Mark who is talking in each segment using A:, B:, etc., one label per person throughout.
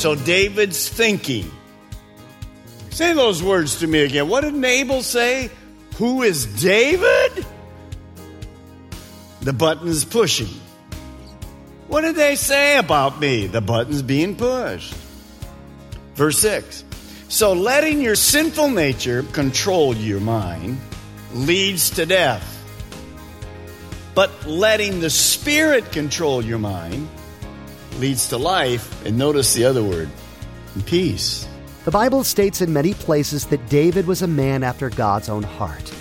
A: So David's thinking. Say those words to me again. What did Nabal say? Who is David? The button's pushing. What did they say about me? The button's being pushed. Verse 6. So letting your sinful nature control your mind leads to death. But letting the Spirit control your mind leads to life. And notice the other word peace.
B: The Bible states in many places that David was a man after God's own heart.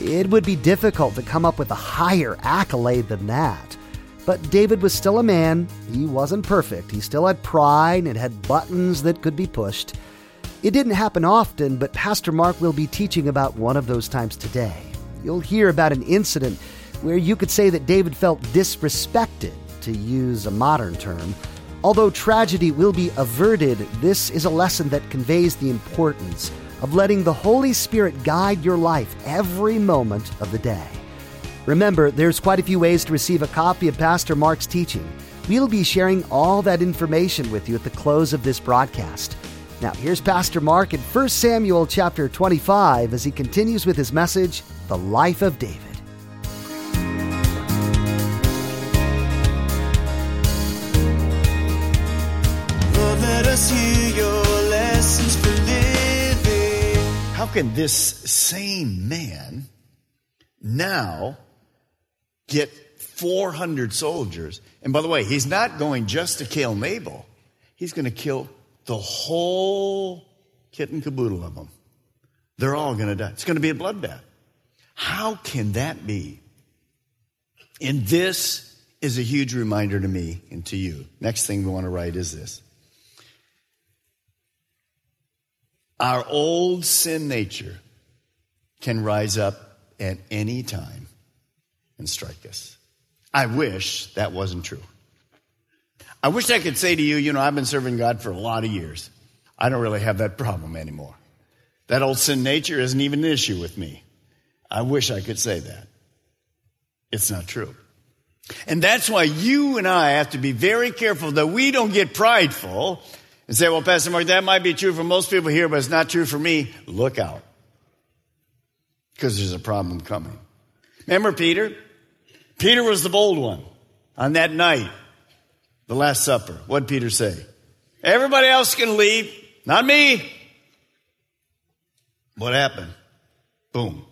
B: It would be difficult to come up with a higher accolade than that. But David was still a man. He wasn't perfect. He still had pride and had buttons that could be pushed. It didn't happen often, but Pastor Mark will be teaching about one of those times today. You'll hear about an incident where you could say that David felt disrespected, to use a modern term. Although tragedy will be averted, this is a lesson that conveys the importance of letting the Holy Spirit guide your life every moment of the day. Remember, there's quite a few ways to receive a copy of Pastor Mark's teaching. We'll be sharing all that information with you at the close of this broadcast. Now, here's Pastor Mark in 1 Samuel chapter 25 as he continues with his message, The Life of David.
A: Can this same man now get 400 soldiers? And by the way, he's not going just to kill Nabal, he's going to kill the whole kit and caboodle of them. They're all going to die. It's going to be a bloodbath. How can that be? And this is a huge reminder to me and to you. Next thing we want to write is this. Our old sin nature can rise up at any time and strike us. I wish that wasn't true. I wish I could say to you, you know, I've been serving God for a lot of years. I don't really have that problem anymore. That old sin nature isn't even an issue with me. I wish I could say that. It's not true. And that's why you and I have to be very careful that we don't get prideful and say, well, Pastor Mark, that might be true for most people here, but it's not true for me. Look out. Because there's a problem coming. Remember Peter? Peter was the bold one on that night, the Last Supper. What did Peter say? Everybody else can leave, not me. What happened? Boom.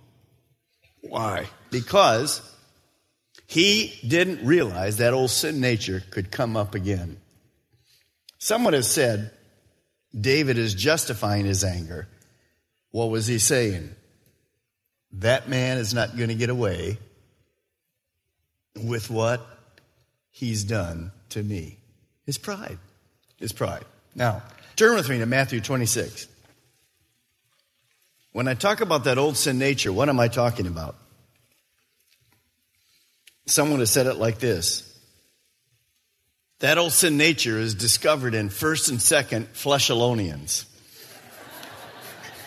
A: Why? Because he didn't realize that old sin nature could come up again. Someone has said David is justifying his anger. What was he saying? That man is not going to get away with what he's done to me. His pride. His pride. Now, turn with me to Matthew 26. When I talk about that old sin nature, what am I talking about? Someone has said it like this that old sin nature is discovered in first and second fleshalonians.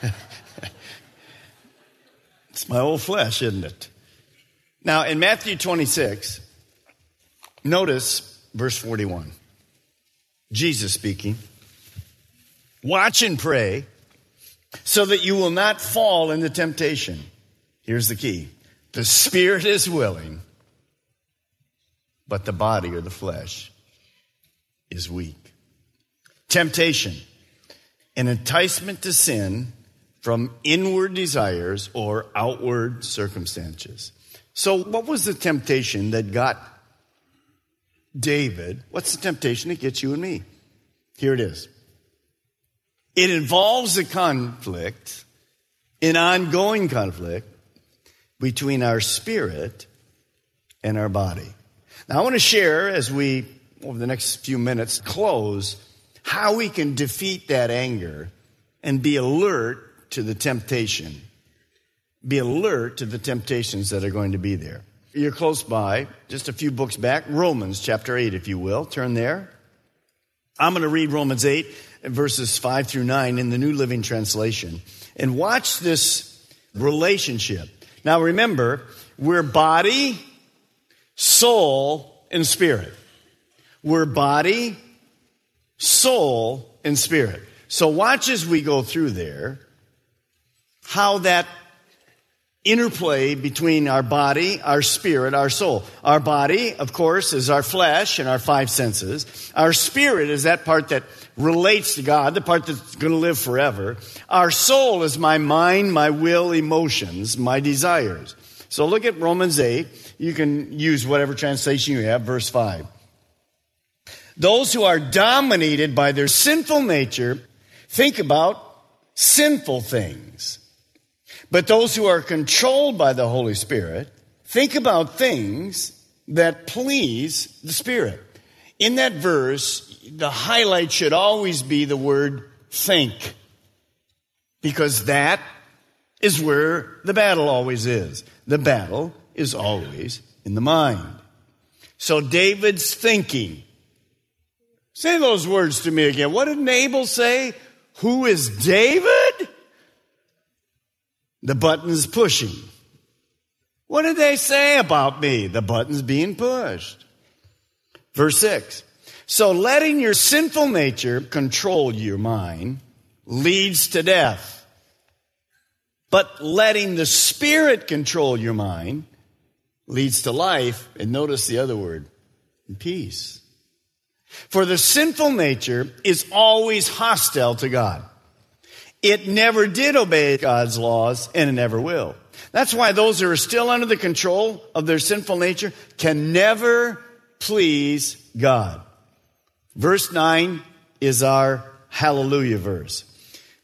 A: it's my old flesh, isn't it? Now, in Matthew 26, notice verse 41. Jesus speaking, Watch and pray so that you will not fall into temptation. Here's the key the spirit is willing, but the body or the flesh is weak. Temptation, an enticement to sin from inward desires or outward circumstances. So, what was the temptation that got David? What's the temptation that gets you and me? Here it is It involves a conflict, an ongoing conflict between our spirit and our body. Now, I want to share as we, over the next few minutes, close how we can defeat that anger and be alert to the temptation. Be alert to the temptations that are going to be there. You're close by, just a few books back, Romans chapter 8, if you will. Turn there. I'm going to read Romans 8, verses 5 through 9 in the New Living Translation. And watch this relationship. Now remember, we're body, soul, and spirit. We're body, soul, and spirit. So watch as we go through there how that interplay between our body, our spirit, our soul. Our body, of course, is our flesh and our five senses. Our spirit is that part that relates to God, the part that's going to live forever. Our soul is my mind, my will, emotions, my desires. So look at Romans 8. You can use whatever translation you have, verse 5. Those who are dominated by their sinful nature think about sinful things. But those who are controlled by the Holy Spirit think about things that please the Spirit. In that verse, the highlight should always be the word think. Because that is where the battle always is. The battle is always in the mind. So David's thinking. Say those words to me again. What did Nabal say? Who is David? The button's pushing. What did they say about me? The button's being pushed. Verse 6. So letting your sinful nature control your mind leads to death. But letting the Spirit control your mind leads to life. And notice the other word, peace. For the sinful nature is always hostile to God. It never did obey God's laws and it never will. That's why those who are still under the control of their sinful nature can never please God. Verse 9 is our hallelujah verse.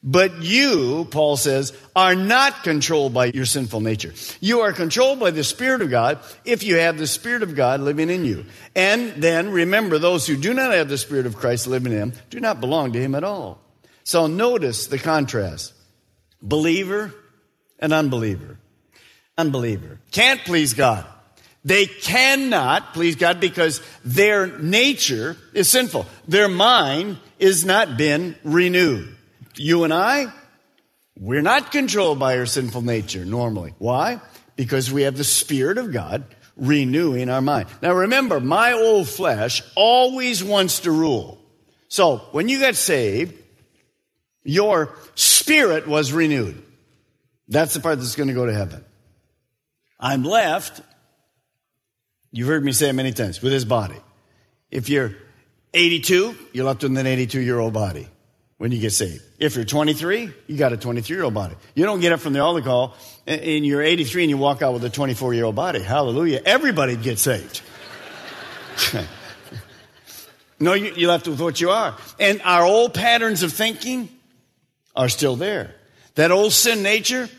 A: But you, Paul says, are not controlled by your sinful nature. You are controlled by the Spirit of God if you have the Spirit of God living in you. And then remember, those who do not have the Spirit of Christ living in them do not belong to Him at all. So notice the contrast. Believer and unbeliever. Unbeliever. Can't please God. They cannot please God because their nature is sinful. Their mind is not been renewed. You and I, we're not controlled by our sinful nature normally. Why? Because we have the Spirit of God renewing our mind. Now remember, my old flesh always wants to rule. So when you get saved, your spirit was renewed. That's the part that's going to go to heaven. I'm left, you've heard me say it many times, with his body. If you're 82, you're left with an 82 year old body when you get saved. If you're 23, you got a 23 year old body. You don't get up from the altar call and you're 83 and you walk out with a 24 year old body. Hallelujah. Everybody gets saved. no, you're left with what you are. And our old patterns of thinking, are still there. That old sin nature,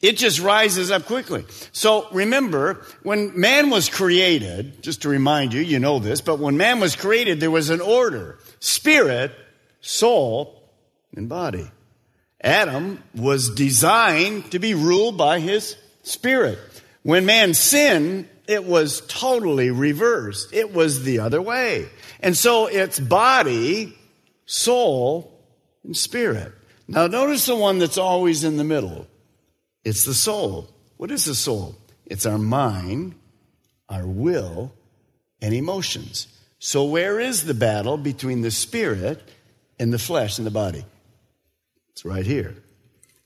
A: it just rises up quickly. So remember, when man was created, just to remind you, you know this, but when man was created, there was an order spirit, soul, and body. Adam was designed to be ruled by his spirit. When man sinned, it was totally reversed. It was the other way. And so it's body, soul, and spirit. Now, notice the one that's always in the middle. It's the soul. What is the soul? It's our mind, our will, and emotions. So, where is the battle between the spirit and the flesh and the body? It's right here.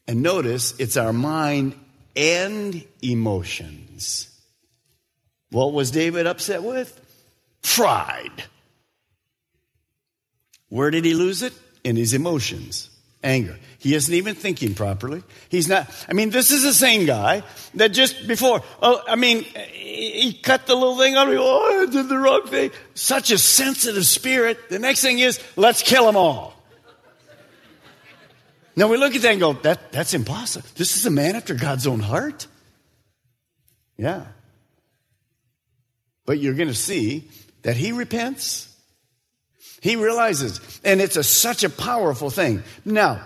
A: And notice it's our mind and emotions. What was David upset with? Pride. Where did he lose it? In his emotions anger. He isn't even thinking properly. He's not, I mean, this is the same guy that just before, oh, I mean, he cut the little thing on me. Oh, I did the wrong thing. Such a sensitive spirit. The next thing is, let's kill them all. Now we look at that and go, that, that's impossible. This is a man after God's own heart? Yeah. But you're going to see that he repents. He realizes, and it's a, such a powerful thing. Now,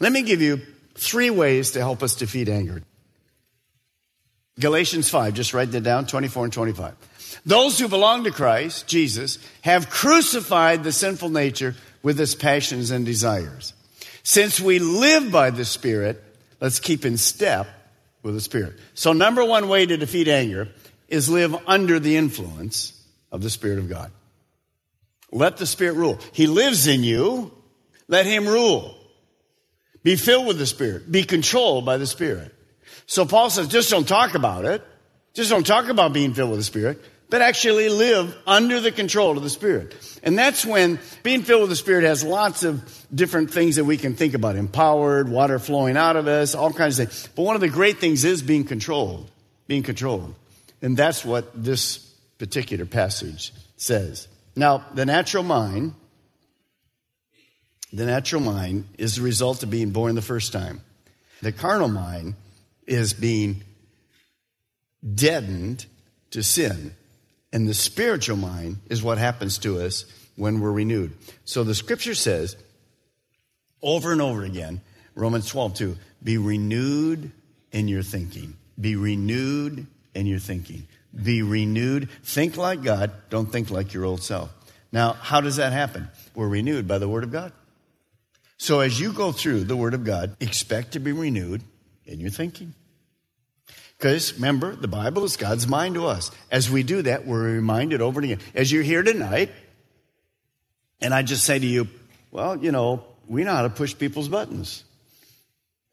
A: let me give you three ways to help us defeat anger. Galatians 5, just write that down 24 and 25. Those who belong to Christ, Jesus, have crucified the sinful nature with its passions and desires. Since we live by the Spirit, let's keep in step with the Spirit. So, number one way to defeat anger is live under the influence of the Spirit of God. Let the Spirit rule. He lives in you. Let Him rule. Be filled with the Spirit. Be controlled by the Spirit. So Paul says, just don't talk about it. Just don't talk about being filled with the Spirit, but actually live under the control of the Spirit. And that's when being filled with the Spirit has lots of different things that we can think about. Empowered, water flowing out of us, all kinds of things. But one of the great things is being controlled. Being controlled. And that's what this particular passage says. Now, the natural mind, the natural mind is the result of being born the first time. The carnal mind is being deadened to sin. And the spiritual mind is what happens to us when we're renewed. So the scripture says over and over again, Romans 12, 2, be renewed in your thinking. Be renewed in your thinking. Be renewed. Think like God. Don't think like your old self. Now, how does that happen? We're renewed by the Word of God. So as you go through the Word of God, expect to be renewed in your thinking. Because remember, the Bible is God's mind to us. As we do that, we're reminded over and again. As you're here tonight, and I just say to you, well, you know, we know how to push people's buttons.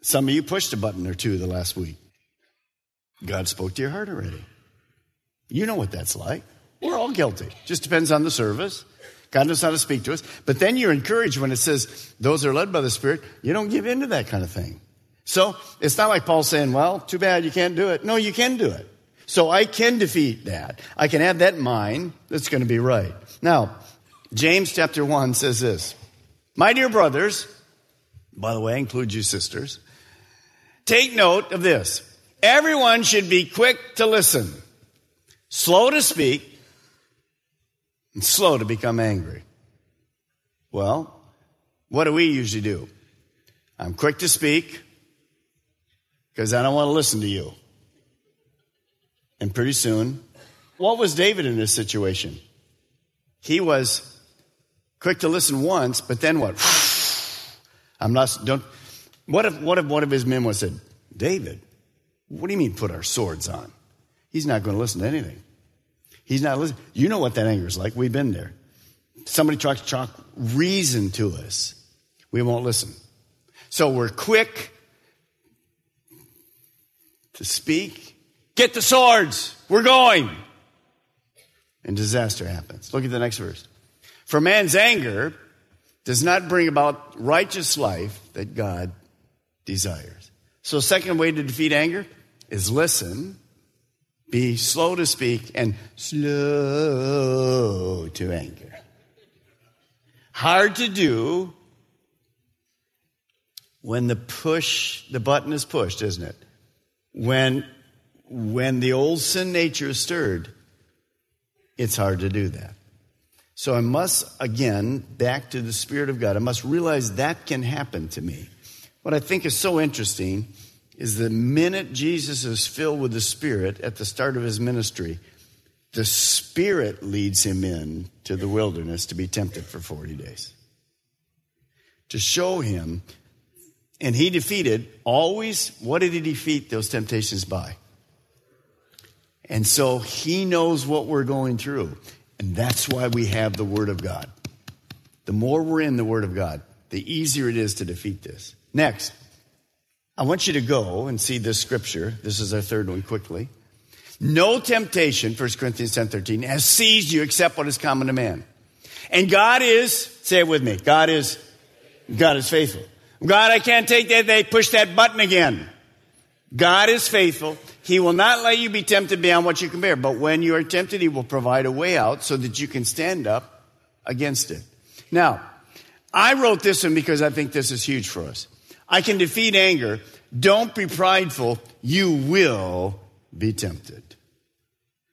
A: Some of you pushed a button or two the last week. God spoke to your heart already. You know what that's like. We're all guilty. Just depends on the service. God knows how to speak to us. But then you're encouraged when it says those are led by the Spirit. You don't give in to that kind of thing. So it's not like Paul saying, well, too bad you can't do it. No, you can do it. So I can defeat that. I can have that mind that's going to be right. Now, James chapter 1 says this My dear brothers, by the way, I include you sisters, take note of this. Everyone should be quick to listen, slow to speak, and slow to become angry. Well, what do we usually do? I'm quick to speak, because I don't want to listen to you. And pretty soon, what was David in this situation? He was quick to listen once, but then what? I'm not, don't, what if, what if one of his men was said, David, what do you mean put our swords on? He's not going to listen to anything. He's not listening. You know what that anger is like. We've been there. Somebody tries to talk reason to us. We won't listen. So we're quick to speak. Get the swords. We're going. And disaster happens. Look at the next verse. For man's anger does not bring about righteous life that God desires. So, second way to defeat anger is listen, be slow to speak, and slow to anger. Hard to do when the push, the button is pushed, isn't it? When, when the old sin nature is stirred, it's hard to do that. So I must, again, back to the Spirit of God, I must realize that can happen to me. What I think is so interesting is the minute Jesus is filled with the Spirit at the start of his ministry, the Spirit leads him in to the wilderness to be tempted for 40 days. To show him and he defeated always, what did he defeat those temptations by? And so he knows what we're going through. And that's why we have the Word of God. The more we're in the Word of God, the easier it is to defeat this. Next, I want you to go and see this scripture. This is our third one quickly. No temptation, 1 Corinthians 10 13, has seized you except what is common to man. And God is, say it with me, God is, God is faithful. God, I can't take that. They push that button again. God is faithful. He will not let you be tempted beyond what you can bear. But when you are tempted, He will provide a way out so that you can stand up against it. Now, I wrote this one because I think this is huge for us. I can defeat anger. Don't be prideful. You will be tempted.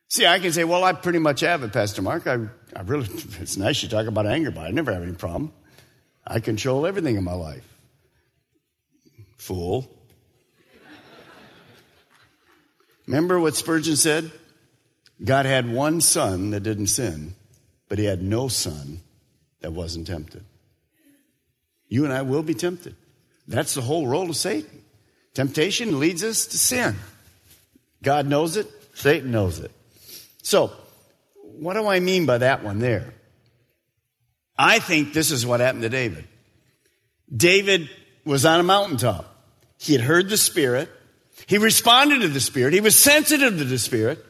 A: See, I can say, well, I pretty much have it, Pastor Mark. I, I really, it's nice you talk about anger, but I never have any problem. I control everything in my life. Fool. Remember what Spurgeon said? God had one son that didn't sin, but he had no son that wasn't tempted. You and I will be tempted. That's the whole role of Satan. Temptation leads us to sin. God knows it, Satan knows it. So, what do I mean by that one there? I think this is what happened to David. David was on a mountaintop. He had heard the Spirit. He responded to the Spirit. He was sensitive to the Spirit.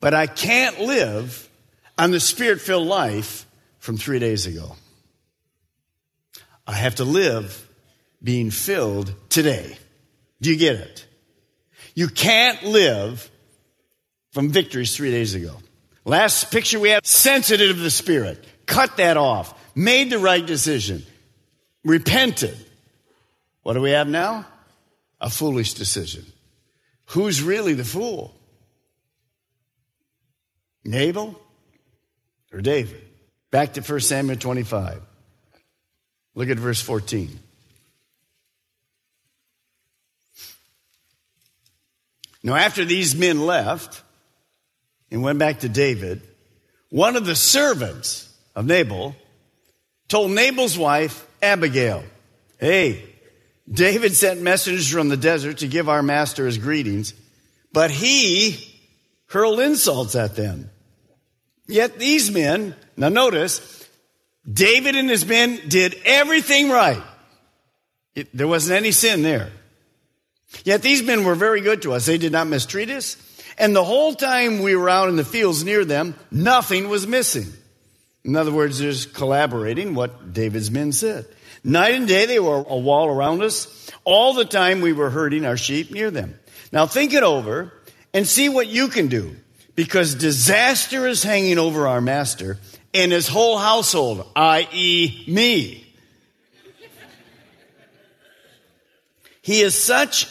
A: But I can't live on the Spirit filled life from three days ago. I have to live being filled today. Do you get it? You can't live from victories three days ago. Last picture we have sensitive to the Spirit. Cut that off. Made the right decision. Repented. What do we have now? A foolish decision. Who's really the fool? Nabal or David? Back to 1 Samuel 25. Look at verse 14. Now, after these men left and went back to David, one of the servants of Nabal told Nabal's wife, Abigail, Hey, David sent messengers from the desert to give our master his greetings, but he hurled insults at them. Yet these men, now notice, David and his men did everything right. It, there wasn't any sin there. Yet these men were very good to us. They did not mistreat us. And the whole time we were out in the fields near them, nothing was missing. In other words, there's collaborating what David's men said. Night and day, they were a wall around us. All the time we were herding our sheep near them. Now think it over and see what you can do because disaster is hanging over our master and his whole household, i.e., me. He is such,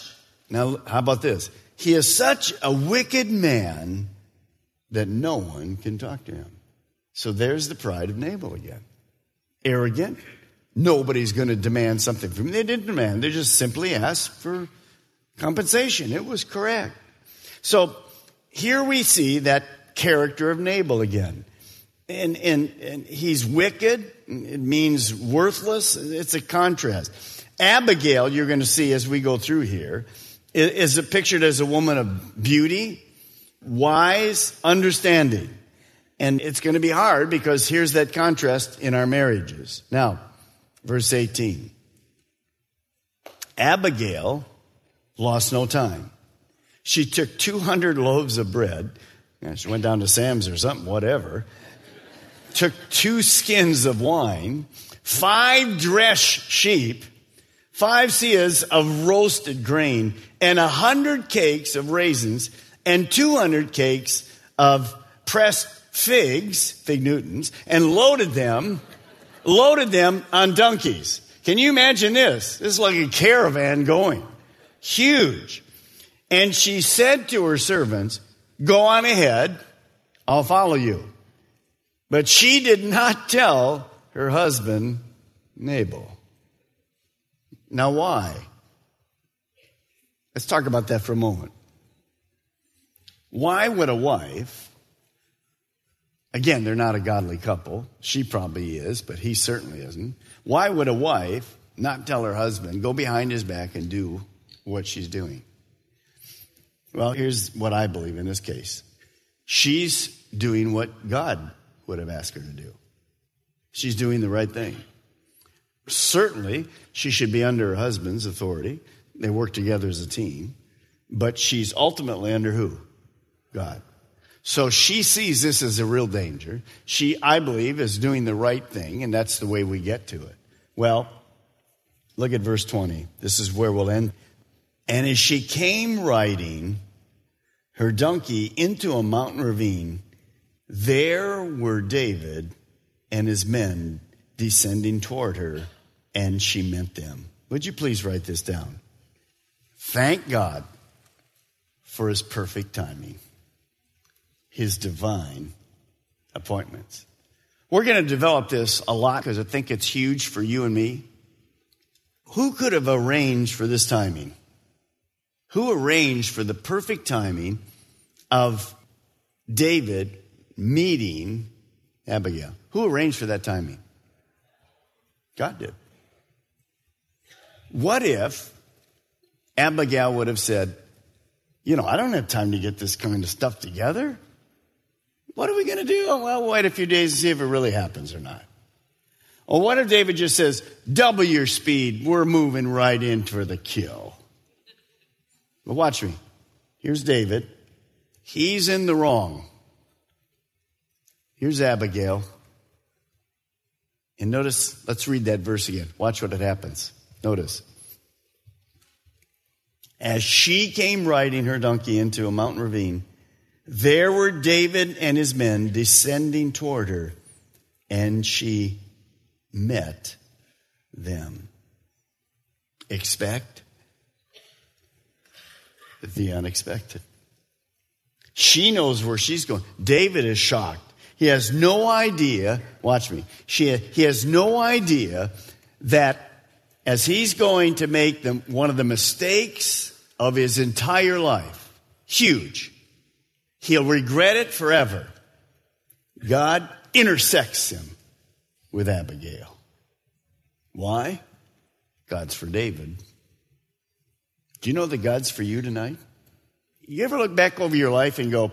A: now how about this? He is such a wicked man that no one can talk to him. So there's the pride of Nabal again. Arrogant. Nobody's going to demand something from him. They didn't demand. They just simply asked for compensation. It was correct. So here we see that character of Nabal again. And, and, and he's wicked. It means worthless. It's a contrast. Abigail, you're going to see as we go through here, is pictured as a woman of beauty, wise, understanding. And it's going to be hard because here's that contrast in our marriages. Now, verse 18. Abigail lost no time. She took 200 loaves of bread. She went down to Sam's or something, whatever. Took two skins of wine, five dressed sheep, five seahs of roasted grain, and a hundred cakes of raisins, and 200 cakes of pressed figs, fig Newtons, and loaded them, loaded them on donkeys. Can you imagine this? This is like a caravan going. Huge. And she said to her servants, Go on ahead, I'll follow you. But she did not tell her husband, Nabal. Now, why? Let's talk about that for a moment. Why would a wife, again, they're not a godly couple. She probably is, but he certainly isn't. Why would a wife not tell her husband, go behind his back and do what she's doing? Well, here's what I believe in this case she's doing what God would have asked her to do. She's doing the right thing. Certainly, she should be under her husband's authority. They work together as a team. But she's ultimately under who? God. So she sees this as a real danger. She, I believe, is doing the right thing, and that's the way we get to it. Well, look at verse 20. This is where we'll end. And as she came riding her donkey into a mountain ravine, there were David and his men descending toward her, and she met them. Would you please write this down? Thank God for his perfect timing, his divine appointments. We're going to develop this a lot because I think it's huge for you and me. Who could have arranged for this timing? Who arranged for the perfect timing of David meeting Abigail? Who arranged for that timing? God did. What if Abigail would have said, You know, I don't have time to get this kind of stuff together. What are we going to do? Oh, well, wait a few days and see if it really happens or not. Or what if David just says, Double your speed, we're moving right in for the kill? But watch me. Here's David. He's in the wrong. Here's Abigail. And notice, let's read that verse again. Watch what it happens. Notice. As she came riding her donkey into a mountain ravine, there were David and his men descending toward her, and she met them. Expect the unexpected. She knows where she's going. David is shocked. He has no idea, watch me, she, he has no idea that as he's going to make them one of the mistakes of his entire life, huge, he'll regret it forever. God intersects him with Abigail. Why? God's for David. Do you know that God's for you tonight? You ever look back over your life and go,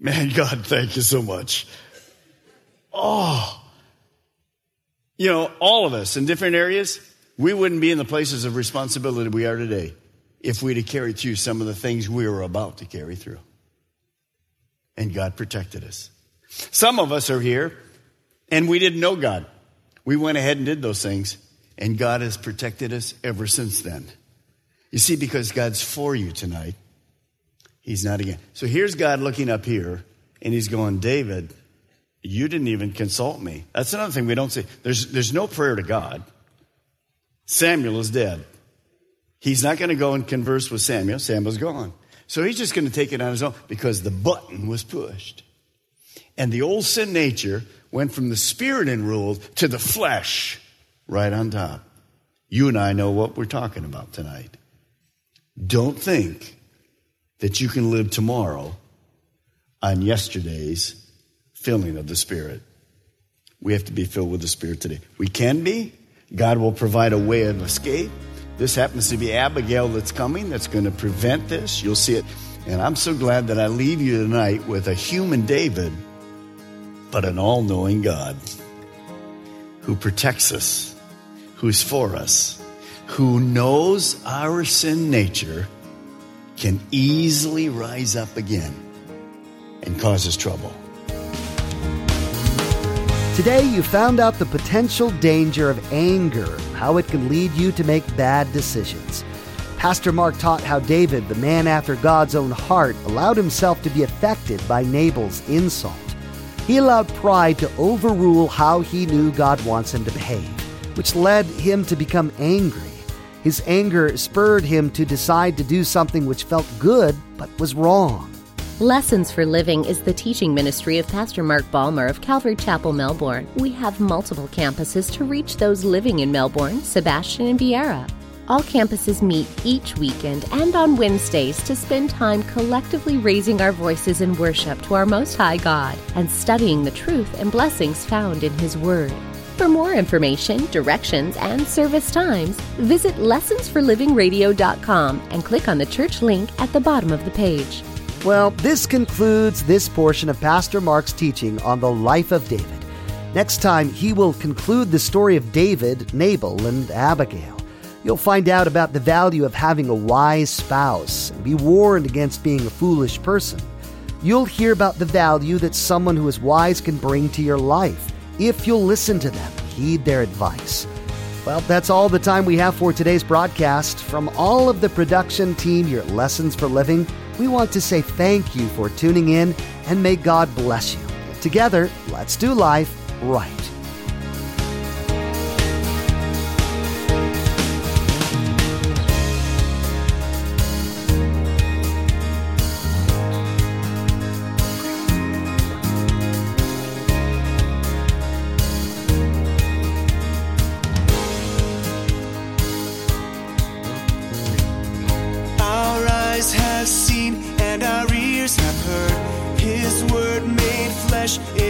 A: Man, God, thank you so much. Oh, you know, all of us in different areas, we wouldn't be in the places of responsibility we are today if we'd have carried through some of the things we were about to carry through. And God protected us. Some of us are here and we didn't know God. We went ahead and did those things, and God has protected us ever since then. You see, because God's for you tonight, He's not again. So here's God looking up here, and He's going, David, you didn't even consult me. That's another thing we don't say. There's, there's no prayer to God. Samuel is dead. He's not going to go and converse with Samuel. Samuel's gone. So he's just going to take it on his own because the button was pushed. And the old sin nature went from the spirit in rule to the flesh right on top. You and I know what we're talking about tonight. Don't think that you can live tomorrow on yesterday's filling of the Spirit. We have to be filled with the Spirit today. We can be. God will provide a way of escape. This happens to be Abigail that's coming that's going to prevent this. You'll see it. And I'm so glad that I leave you tonight with a human David, but an all knowing God who protects us, who's for us, who knows our sin nature can easily rise up again and cause us trouble.
B: Today, you found out the potential danger of anger, how it can lead you to make bad decisions. Pastor Mark taught how David, the man after God's own heart, allowed himself to be affected by Nabal's insult. He allowed pride to overrule how he knew God wants him to behave, which led him to become angry. His anger spurred him to decide to do something which felt good but was wrong.
C: Lessons for Living is the teaching ministry of Pastor Mark Balmer of Calvary Chapel, Melbourne. We have multiple campuses to reach those living in Melbourne, Sebastian, and Viera. All campuses meet each weekend and on Wednesdays to spend time collectively raising our voices in worship to our Most High God and studying the truth and blessings found in His Word. For more information, directions, and service times, visit lessonsforlivingradio.com and click on the church link at the bottom of the page.
B: Well, this concludes this portion of Pastor Mark's teaching on the life of David. Next time, he will conclude the story of David, Nabal, and Abigail. You'll find out about the value of having a wise spouse and be warned against being a foolish person. You'll hear about the value that someone who is wise can bring to your life if you'll listen to them, heed their advice. Well, that's all the time we have for today's broadcast. From all of the production team here at Lessons for Living, we want to say thank you for tuning in and may God bless you. Together, let's do life right.
D: Flesh